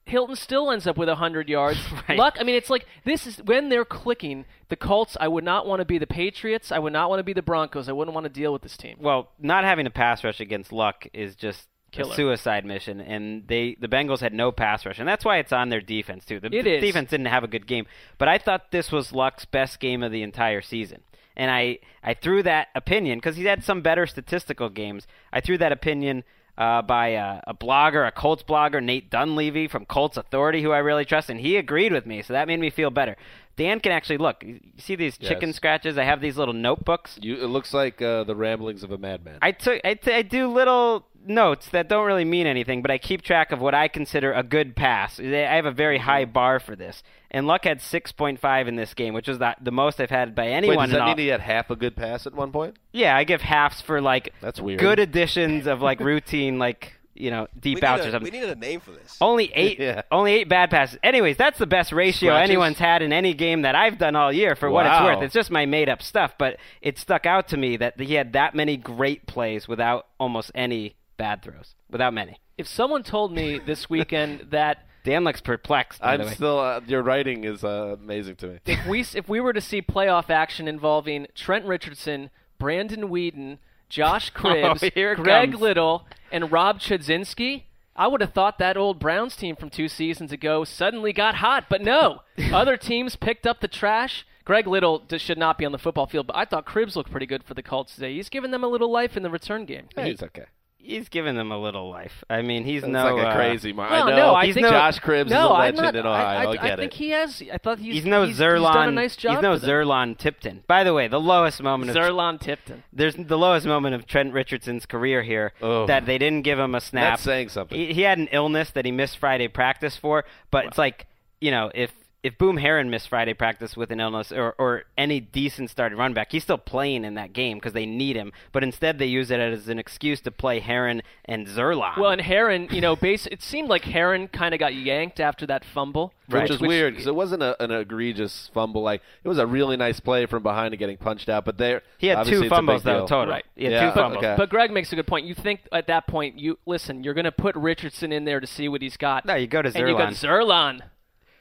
Hilton still ends up with 100 yards. Right. Luck, I mean, it's like this is when they're clicking. The Colts, I would not want to be the Patriots. I would not want to be the Broncos. I wouldn't want to deal with this team. Well, not having a pass rush against Luck is just Killer. a suicide mission, and they the Bengals had no pass rush, and that's why it's on their defense too. The the defense didn't have a good game, but I thought this was Luck's best game of the entire season, and I I threw that opinion because he had some better statistical games. I threw that opinion. Uh, by uh, a blogger, a Colts blogger, Nate Dunlevy from Colts Authority, who I really trust, and he agreed with me, so that made me feel better. Dan can actually look. You see these chicken scratches? I have these little notebooks. You, it looks like uh, the ramblings of a madman. I took I, t- I do little notes that don't really mean anything, but I keep track of what I consider a good pass. I have a very high bar for this. And Luck had 6.5 in this game, which was the, the most I've had by anyone. Wait, does that all- mean he had half a good pass at one point? yeah, I give halves for like That's weird. good additions of like routine, like you know deep we, outs need or something. we needed a name for this. Only eight, Yeah. only eight bad passes. Anyways, that's the best ratio Scratches? anyone's had in any game that I've done all year. For what it's worth, it's just my made up stuff, but it stuck out to me that he had that many great plays without almost any bad throws, without many. If someone told me this weekend that Dan looks perplexed. By I'm the way. still. Uh, your writing is uh, amazing to me. if we if we were to see playoff action involving Trent Richardson, Brandon Weeden, Josh Cribbs, Oh, Greg comes. Little, and Rob Chudzinski, I would have thought that old Browns team from two seasons ago suddenly got hot. But no, other teams picked up the trash. Greg Little should not be on the football field, but I thought Cribbs looked pretty good for the Colts today. He's given them a little life in the return game. Hey, it's okay. He's giving them a little life. I mean, he's It's no like a uh, crazy. Mar- Well, I know. no, I he's think- no, Josh Cribbs no, is a I'm legend not, in Ohio. I, I, I, get think it. he has. I thought he's He's no he's, Zurlon. He's done a nice job. he's no for them. Zurlon Tipton. By the way, the lowest moment of Zurlon Tipton. there's the lowest moment of Trent Richardson's career here Oh. that they didn't give him a snap. That's saying something. He, he had an illness that he missed Friday practice for, but it's like you know if if Boom Herron missed Friday practice with an illness or, or any decent starting run back, he's still playing in that game because they need him. But instead, they use it as an excuse to play Herron and Zurlon. Well, and Herron, you know, base it seemed like Herron kind of got yanked after that fumble, Which is weird because it wasn't a, an egregious fumble. Like it was a really nice play from behind and getting punched out. But there, He had two it's a big fumbles, though, deal. total. Right. He had Yeah, two fumbles. okay. But Greg makes a good point. You think at that point, you listen, you're going to put Richardson in there to see what he's got. No, you go to And you got Zurlon.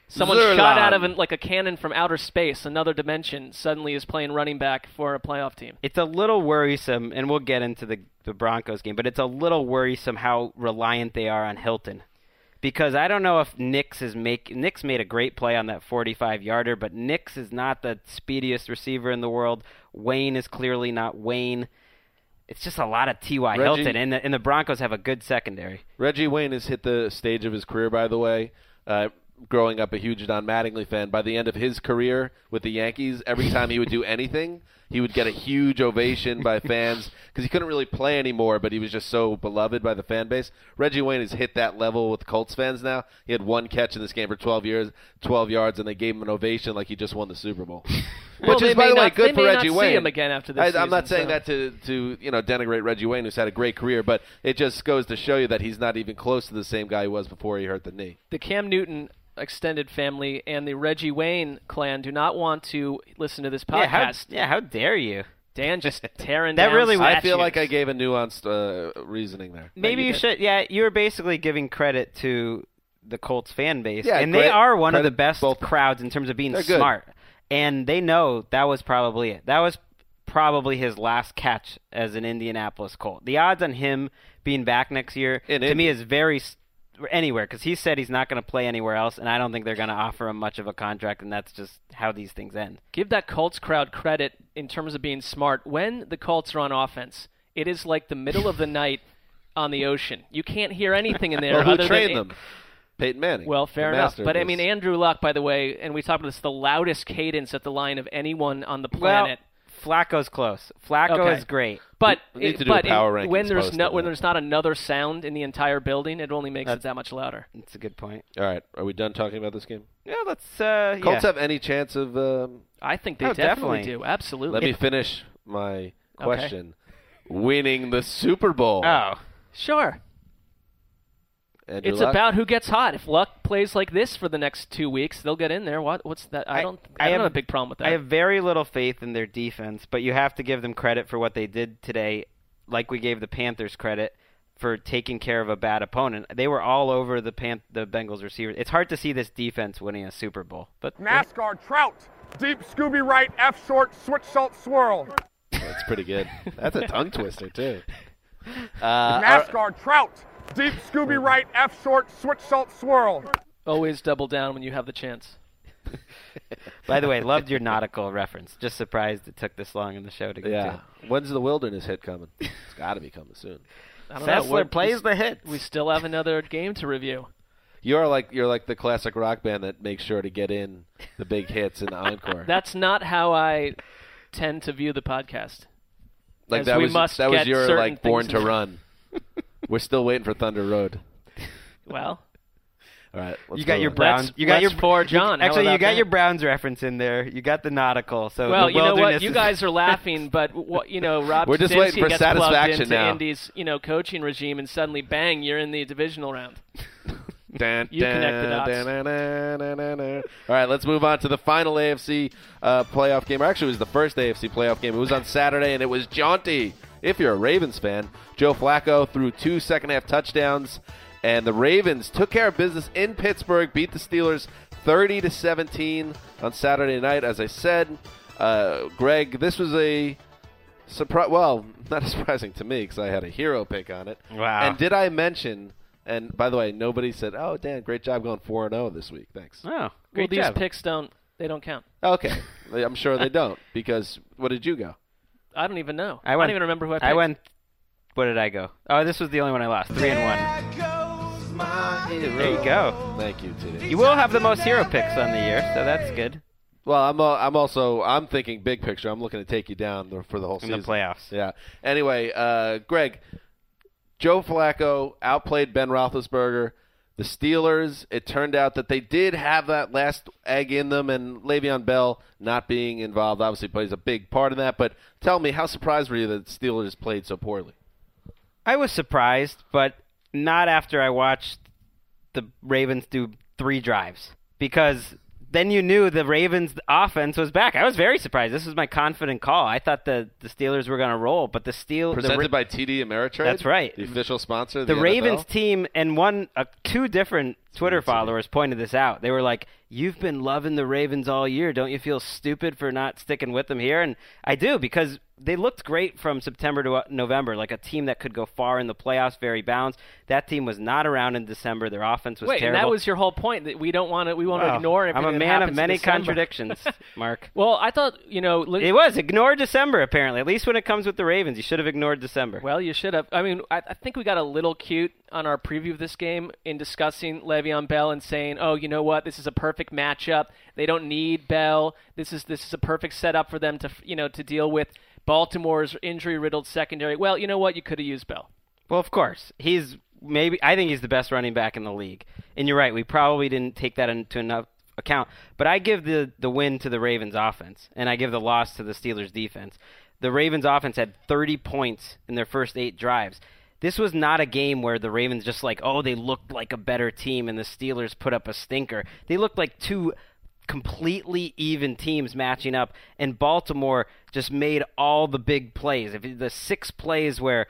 Zurlon. Someone Zurlon. shot out of an, like a cannon from outer space, another dimension, suddenly is playing running back for a playoff team. It's a little worrisome, and we'll get into the, the Broncos game, but it's a little worrisome how reliant they are on Hilton. Because I don't know if Nicks is make Nicks made a great play on that 45 yarder, but Nicks is not the speediest receiver in the world. Wayne is clearly not Wayne. It's just a lot of T.Y. Reggie- Hilton, and the, and the Broncos have a good secondary. Reggie Wayne has hit the stage of his career, by the way. Uh, growing up a huge Don Mattingly fan, by the end of his career with the Yankees, every time he would do anything, he would get a huge ovation by fans because he couldn't really play anymore, but he was just so beloved by the fan base. Reggie Wayne has hit that level with Colts fans now. He had one catch in this game for 12 years, 12 yards, and they gave him an ovation like he just won the Super Bowl. Well, Which is, by the way, not- good for Reggie not see Wayne. him again after this I, I'm not saying so- that to to you know denigrate Reggie Wayne, who's had a great career, but it just goes to show you that he's not even close to the same guy he was before he hurt the knee. The Cam Newton extended family and the Reggie Wayne clan do not want to listen to this Yeah how, podcast. yeah, how dare you? Dan just tearing That down really- I feel like I gave a nuanced uh, reasoning there. Maybe you should. Yeah, you were basically giving credit to the Colts fan base, Yeah, and they are one of the best both- crowds in terms of being They're good. smart. And they know that was probably it. That was probably his last catch as an Indianapolis Colt. The odds on him being back next year In to me is very s- anywhere because he said he's not going to play anywhere else, and I don't think they're going to offer him much of a contract, and that's just how these things end. give that Colts crowd credit in terms of being smart. When the Colts are on offense, it is like the middle of the night on the ocean. You can't hear anything in there. Well, who other trained than, them? Peyton Manning. Well, fair enough. But I mean. Andrew Luck, by the way, and we talked about this, the loudest cadence at the line of anyone on the Well, planet. Flacco's close. Flacco Okay. is great. but We need it- do but in- power rankings when there's no when there's not another sound in the entire building, it only makes That's- it that much louder. It's a good point. All right, are we done talking about this game? Yeah, let's. Uh, Colts yeah. have any chance of? Um, I think they Oh, definitely, definitely. do. Absolutely. let me finish my question. Winning the Super Bowl. Oh, Andrew It's Luck? about who gets hot. If Luck plays like this for the next two weeks, they'll get in there. What? What's that? I I- don't. I I, don't have- have a big problem with that. I have very little faith in their defense, but you have to give them credit for what they did today, like we gave the Panthers credit for taking care of a bad opponent. They were all over the Pan- the Bengals receivers. It's hard to see this defense winning a Super Bowl, but NASCAR Trout. Deep Scooby right, F short, switch salt swirl. That's pretty good. That's a tongue twister too. Uh, all right. NASCAR Trout. Deep Scooby right, F short, switch salt swirl. Always double down when you have the chance. by the way, loved your nautical reference. Just surprised it took this long in the show to get yeah. to. When's the Wilderness hit coming? It's got to be coming soon. I don't know. Sessler We're- plays the hit. we still have another game to review. You're like you're like the classic rock band that makes sure to get in the big hits in the encore. That's not how I tend to view the podcast. like as that we was must that was get your certain like born things to in- run. We're still waiting for Thunder Road. Well, All right, let's You got move your. Browns. Let's- You got your let's John. How Actually, you got that? your Browns reference in there. You got the nautical. So well, you know what? You guys are laughing, but what you know, Rob We're just Chudzinski waiting for gets plugged satisfaction into now. Indy's you know coaching regime, and suddenly, bang, you're in the divisional round. Dun, You connect the dots. dun. All right, let's move on to the final AFC uh, playoff game. Or actually, it was the first AFC playoff game. It was on Saturday, and it was jaunty. If you're a Ravens fan, Joe Flacco threw two second half touchdowns, and the Ravens took care of business in Pittsburgh, beat the Steelers 30 to 17 on Saturday night. As I said, uh, Greg, this was a surprise. Well, not surprising to me because I had a hero pick on it. Wow. And did I mention? And by the way, nobody said, "Oh, Dan, great job going four and zero this week." Thanks. Oh, great Well, great these job. picks don't they don't count. Okay, I'm sure they don't because what did you go? I don't even know. I went- don't even remember who I picked. I went. Where did I go? Oh, this was the only one I lost. Three and one. There you go. Thank you, TD. You will have the most hero picks on the year, so that's good Well, I'm uh, I'm also I'm thinking big picture. I'm looking to take you down the, for the whole in season. the playoffs. Yeah. Anyway, uh, Greg, Joe Flacco outplayed Ben Roethlisberger. The Steelers, it turned out that they did have that last egg in them, and Le'Veon Bell not being involved obviously plays a big part in that. But tell me, how surprised were you that the Steelers played so poorly? I was surprised, but not after I watched the Ravens do three drives because then you knew the Ravens offense was back. I was very surprised. This was my confident call. I thought the the Steelers were going to roll, but the Steel Presented the, by TD Ameritrade. That's right. The official sponsor. Of the the, Ravens NFL? team and one uh, two different Twitter followers pointed this out. They were like, "You've been loving the Ravens all year. Don't you feel stupid for not sticking with them here?" And I do because they looked great from September to uh, November, like a team that could go far in the playoffs, very balanced. That team was not around in December. Their offense was Wait, terrible. and that was your whole point that we don't want to we want to Wow. ignore everything. I'm a man of many contradictions, Mark. Well, I thought you know. li- It was ignore December apparently. At least when it comes with the Ravens, you should have ignored December. Well, you should have. I mean, I, I think we got a little cute on our preview of this game in discussing Le'Veon Bell and saying, "Oh, you know what? This is a perfect matchup. They don't need Bell. This is this is a perfect setup for them to you know to deal with Baltimore's injury-riddled secondary." Well, you know what? You could have used Bell. Well, of course. He's maybe I think he's the best running back in the league. And you're right, we probably didn't take that into enough account. But I give the the win to the Ravens offense and I give the loss to the Steelers defense. The Ravens offense had 30 points in their first 8 drives. This was not a game where the Ravens just like, "Oh, they looked like a better team and the Steelers put up a stinker." They looked like two completely even teams matching up, and Baltimore just made all the big plays. If the six plays where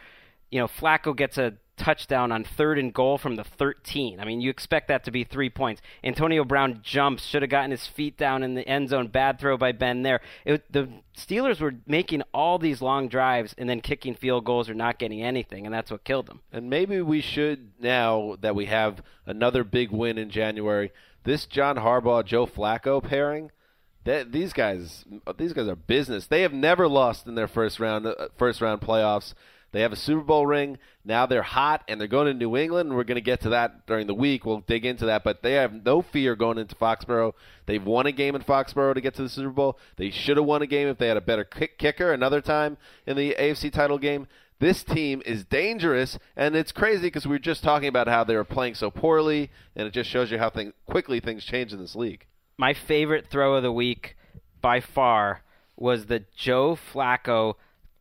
you know Flacco gets a touchdown on third and goal from the 13. I mean, you expect that to be three points. Antonio Brown jumps, should have gotten his feet down in the end zone. Bad throw by Ben there. It, the Steelers were making all these long drives and then kicking field goals or not getting anything, and that's what killed them. And maybe we should now that we have another big win in January. This John Harbaugh Joe Flacco pairing, that these guys these guys are business. They have never lost in their first round uh, first round playoffs. They have a Super Bowl ring. Now they're hot and they're going to New England. We're going to get to that during the week. We'll dig into that, but they have no fear going into Foxborough. They've won a game in Foxborough to get to the Super Bowl. They should have won a game if they had a better kick- kicker another time in the AFC title game. This team is dangerous, and it's crazy because we were just talking about how they were playing so poorly, and it just shows you how thing, quickly things change in this league. My favorite throw of the week by far was the Joe Flacco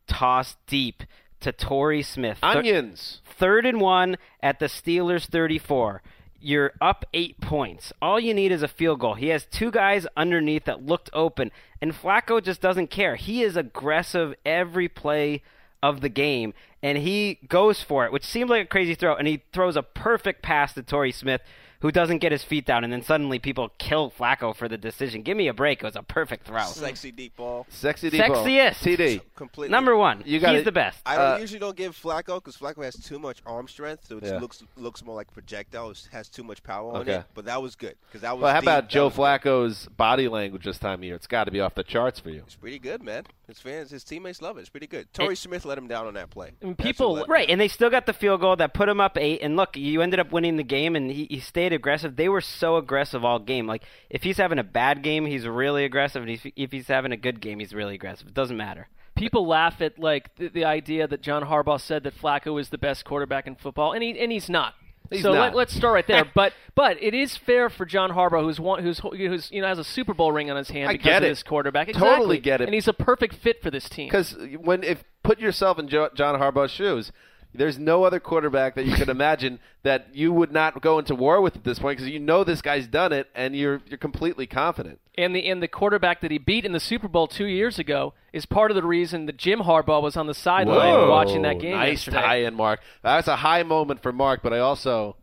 toss deep to Torrey Smith. Thir- Onions. third and one at the Steelers 34. You're up eight points. All you need is a field goal. He has two guys underneath that looked open, and Flacco just doesn't care. He is aggressive every play of the game, and he goes for it, which seemed like a crazy throw, and he throws a perfect pass to Torrey Smith, who doesn't get his feet down, and then suddenly people kill Flacco for the decision. Give me a break. It was a perfect throw. Sexy deep ball. Sexy deep ball. Sexiest. TD. Completely. Number one. You gotta- He's the best. I don't Uh, usually don't give Flacco because Flacco has too much arm strength, so it Yeah. looks looks more like a projectile. It has too much power on Okay. it. But that was good because that was. Well, how deep. about That Joe was good. Flacco's body language this time of year? It's got to be off the charts for you. It's pretty good, man. His fans, his teammates love it. It's pretty good. Torrey Smith let him down on that play. I mean, That's people- what let him Right, down. and they still got the field goal that put him up eight. And look, you ended up winning the game, and he, he stayed aggressive. They were so aggressive all game. Like if he's having a bad game, he's really aggressive, and if, if he's having a good game, he's really aggressive. It doesn't matter. People laugh at like the, the idea that John Harbaugh said that Flacco is the best quarterback in football, and he and he's not. He's so not. Let, us start right there. but but it is fair for John Harbaugh, who's one, who's who's you know has a Super Bowl ring on his hand I because of it. his quarterback. Totally Exactly. get it. And he's a perfect fit for this team. Because when if put yourself in jo- John Harbaugh's shoes, there's no other quarterback that you could imagine that you would not go into war with at this point because you know this guy's done it and you're you're completely confident. And the and the quarterback that he beat in the Super Bowl two years ago is part of the reason that Jim Harbaugh was on the sideline Whoa. watching that game. Nice yesterday. tie-in, Mark. That's a high moment for Mark, but I also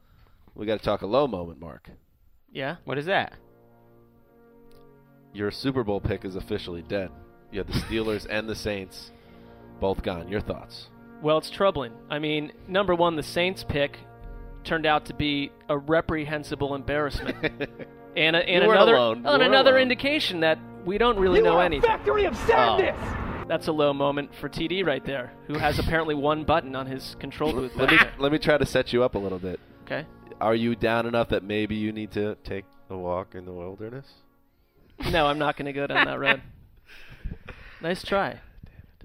we got to talk a low moment, Mark. Yeah. What is that? Your Super Bowl pick is officially dead. You had the Steelers and the Saints both gone. Your thoughts? Well, it's troubling. I mean, number one, the Saints pick turned out to be a reprehensible embarrassment, and a, and another alone. And another alone. indication that we don't really know anything. factory of sadness. Oh. That's a low moment for TD right there, who has apparently one button on his control booth. Let me let me try to set you up a little bit. Okay. Are you down enough that maybe you need to take a walk in the wilderness? No, I'm not going to go down that road. Nice try.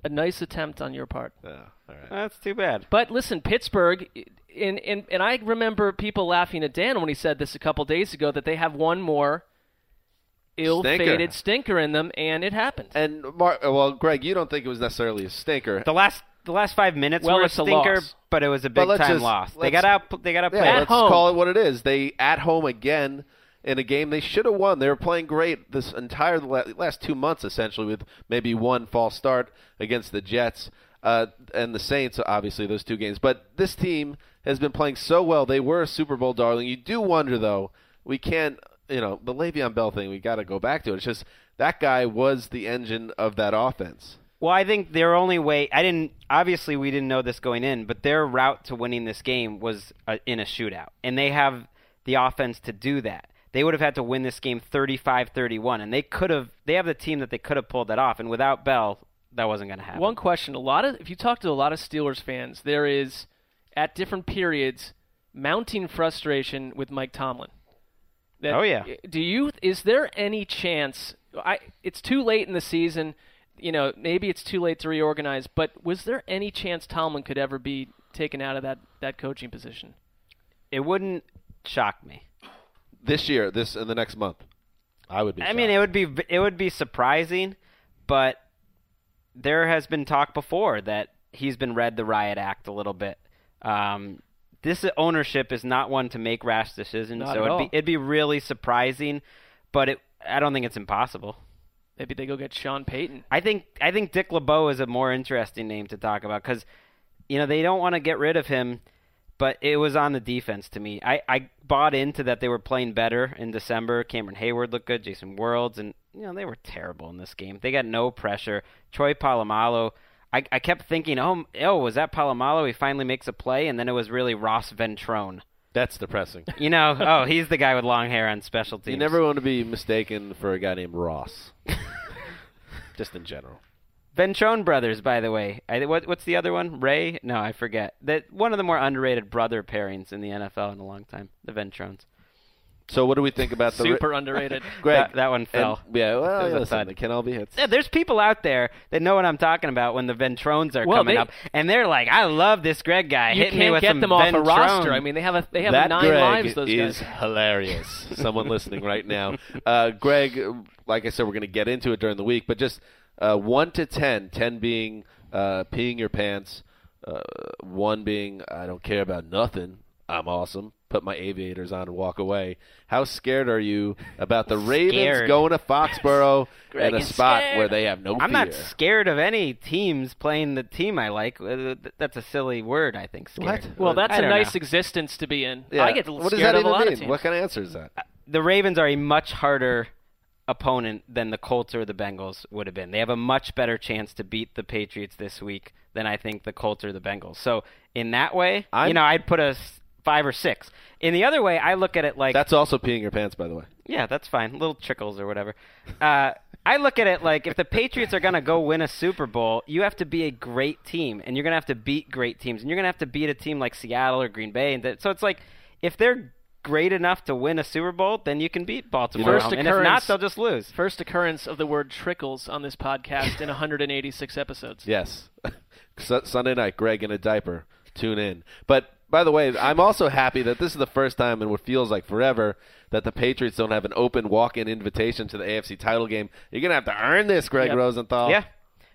A nice attempt on your part. Oh, all right. That's too bad. But listen, Pittsburgh, and, and and I remember people laughing at Dan when he said this a couple days ago that they have one more ill-fated stinker in them, and it happened. And Mar- well, Greg, you don't think it was necessarily a stinker. The last the last five minutes Well, were a it's a stinker, loss. but it was a big time just- loss. They got out. They got out. Yeah, let's home. call it what it is. They at home again in a game they should have won. They were playing great this entire last two months, essentially, with maybe one false start against the Jets uh, and the Saints. Obviously, those two games. But this team has been playing so well. They were a Super Bowl darling. You do wonder, though. We can't, you know, the Le'Veon Bell thing. We got to go back to it. It's just that guy was the engine of that offense. Well, I think their only way. I didn't. Obviously, we didn't know this going in, but their route to winning this game was in a shootout, and they have the offense to do that. They would have had to win this game 35-31, and they could have. They have the team that they could have pulled that off, and without Bell, that wasn't going to happen. One question: A lot of if you talk to a lot of Steelers fans, there is at different periods mounting frustration with Mike Tomlin. That- Oh, yeah. Do you? Is there any chance? I. It's too late in the season. You know, maybe it's too late to reorganize. But was there any chance Tomlin could ever be taken out of that that coaching position? It wouldn't shock me. This year, this in the next month, I would be. I mean, it would be it would be surprising, but there has been talk before that he's been read the riot act a little bit. Um, this ownership is not one to make rash decisions, Not so it'd all. be it'd be really surprising, but it I don't think it's impossible. Maybe they go get Sean Payton. I think I think Dick LeBeau is a more interesting name to talk about because you know they don't want to get rid of him, but it was on the defense to me. I, I bought into that they were playing better in December. Cameron Heyward looked good, Jason Worilds, and you know they were terrible in this game. They got no pressure. Troy Polamalu. I, I kept thinking, oh, oh, was that Polamalu? He finally makes a play, and then it was really Ross Ventrone. That's depressing. You know, oh, he's the guy with long hair on special teams. You never want to be mistaken for a guy named Ross. Just in general. Ventrone brothers, by the way. I, what, what's the other one? Ray? No, I forget. That one of the more underrated brother pairings in the NFL in a long time. The Ventrones. So what do we think about the Super underrated. Greg? That, that one and- fell. yeah, well, That was a listen, thud. it can all be hits. Yeah, there's people out there that know what I'm talking about when the Ventrones are Well, coming they- up, and they're like, "I love this Greg guy You hitting me can't with get them off a roster. I mean, they have a they have that nine Greg lives. Those is guys. hilarious. Someone listening right now, uh, Greg. Like I said, we're going to get into it during the week, but just uh, one to 10, 10 being uh, peeing your pants, uh, one being I don't care about nothing. I'm awesome. Put my aviators on and walk away. How scared are you about the Ravens Scared. going to Foxborough Greg in a spot scared. where they have no I'm fear? not scared of any teams playing the team I like. Uh, That's a silly word, I think. Scared. What? Well, that's I a nice know. existence to be in. Yeah. I get what does scared that of a lot mean? of teams. What kind of answer is that? the Ravens are a much harder opponent than the Colts or the Bengals would have been. They have a much better chance to beat the Patriots this week than I think the Colts or the Bengals. So in that way, I'm- you know, I'd put a five or six. In the other way, I look at it like That's also peeing your pants, by the way. yeah, that's fine. Little trickles or whatever. Uh, I look at it like if the Patriots are going to go win a Super Bowl, you have to be a great team, and you're going to have to beat great teams, and you're going to have to beat a team like Seattle or Green Bay. And so it's like if they're great enough to win a Super Bowl, then you can beat Baltimore. First and if not, occurrence- they'll just lose. First occurrence of the word trickles on this podcast in 186 episodes. Yes. Su- Sunday night, Greg in a diaper. Tune in. But by the way, I'm also happy that this is the first time in what feels like forever that the Patriots don't have an open walk-in invitation to the AFC title game. You're gonna have to earn this, Greg Yep. Rosenthal. Yeah.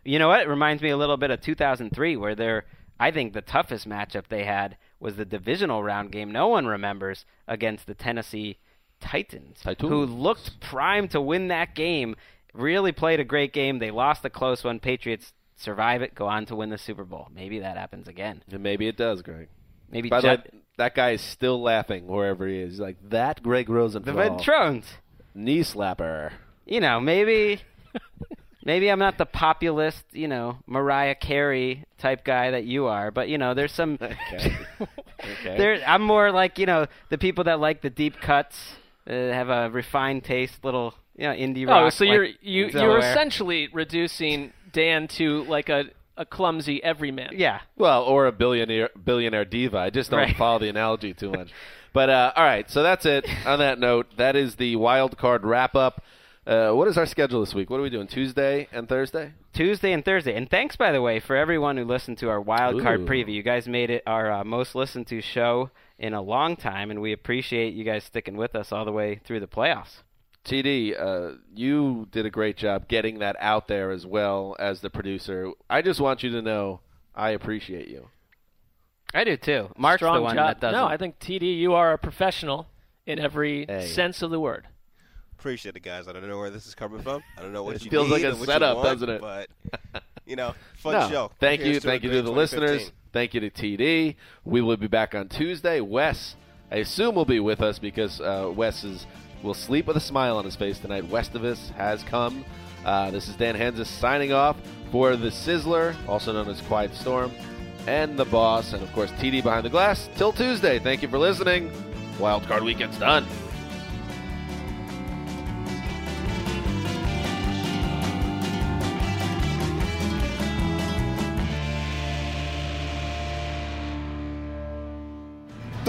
You know what? It reminds me a little bit of 2003, where they're, I think the toughest matchup they had was the divisional round game no one remembers against the Tennessee Titans, Titans. who looked primed to win that game, really played a great game. They lost a close one. Patriots survive it, go on to win the Super Bowl. Maybe that happens again. And maybe it does, Greg. Maybe By the way, that guy is still laughing wherever he is. He's like that, Greg the Rosenthal, Ventrones. knee slapper. You know, maybe. Maybe I'm not the populist, you know, Mariah Carey type guy that you are, but you know, there's some Okay. okay. There, I'm more like you know the people that like the deep cuts, uh, have a refined taste, little you know indie rock. Oh, so like you're you you're essentially reducing Dan to like a a clumsy everyman. yeah. Well, or a billionaire billionaire diva. I just don't Right. follow the analogy too much. But uh, all right, so that's it. On that note, that is the wild card wrap up Uh, what is our schedule this week? What are we doing? Tuesday and Thursday? Tuesday and Thursday. And thanks, by the way, for everyone who listened to our wild card Ooh. preview. You guys made it our uh, most listened to show in a long time, and we appreciate you guys sticking with us all the way through the playoffs. TD, uh, you did a great job getting that out there as well as the producer. I just want you to know I appreciate you. I do too. Mark's Strong the one job. that does No. I think TD, you are a professional in every Hey. sense of the word. Appreciate it, guys. I don't know where this is coming from. I don't know what. It you feels like a setup, want, doesn't it? But you know, fun No, show. Thank Here's you, thank you to the listeners. Thank you to TD. We will be back on Tuesday. Wes, I assume, will be with us because uh, Wes is will sleep with a smile on his face tonight. Westivus has come. Uh, this is Dan Hanzus signing off for the Sizzler, also known as Quiet Storm, and the Boss, and of course TD behind the glass. Till Tuesday. Thank you for listening. Wild Card Weekend's done.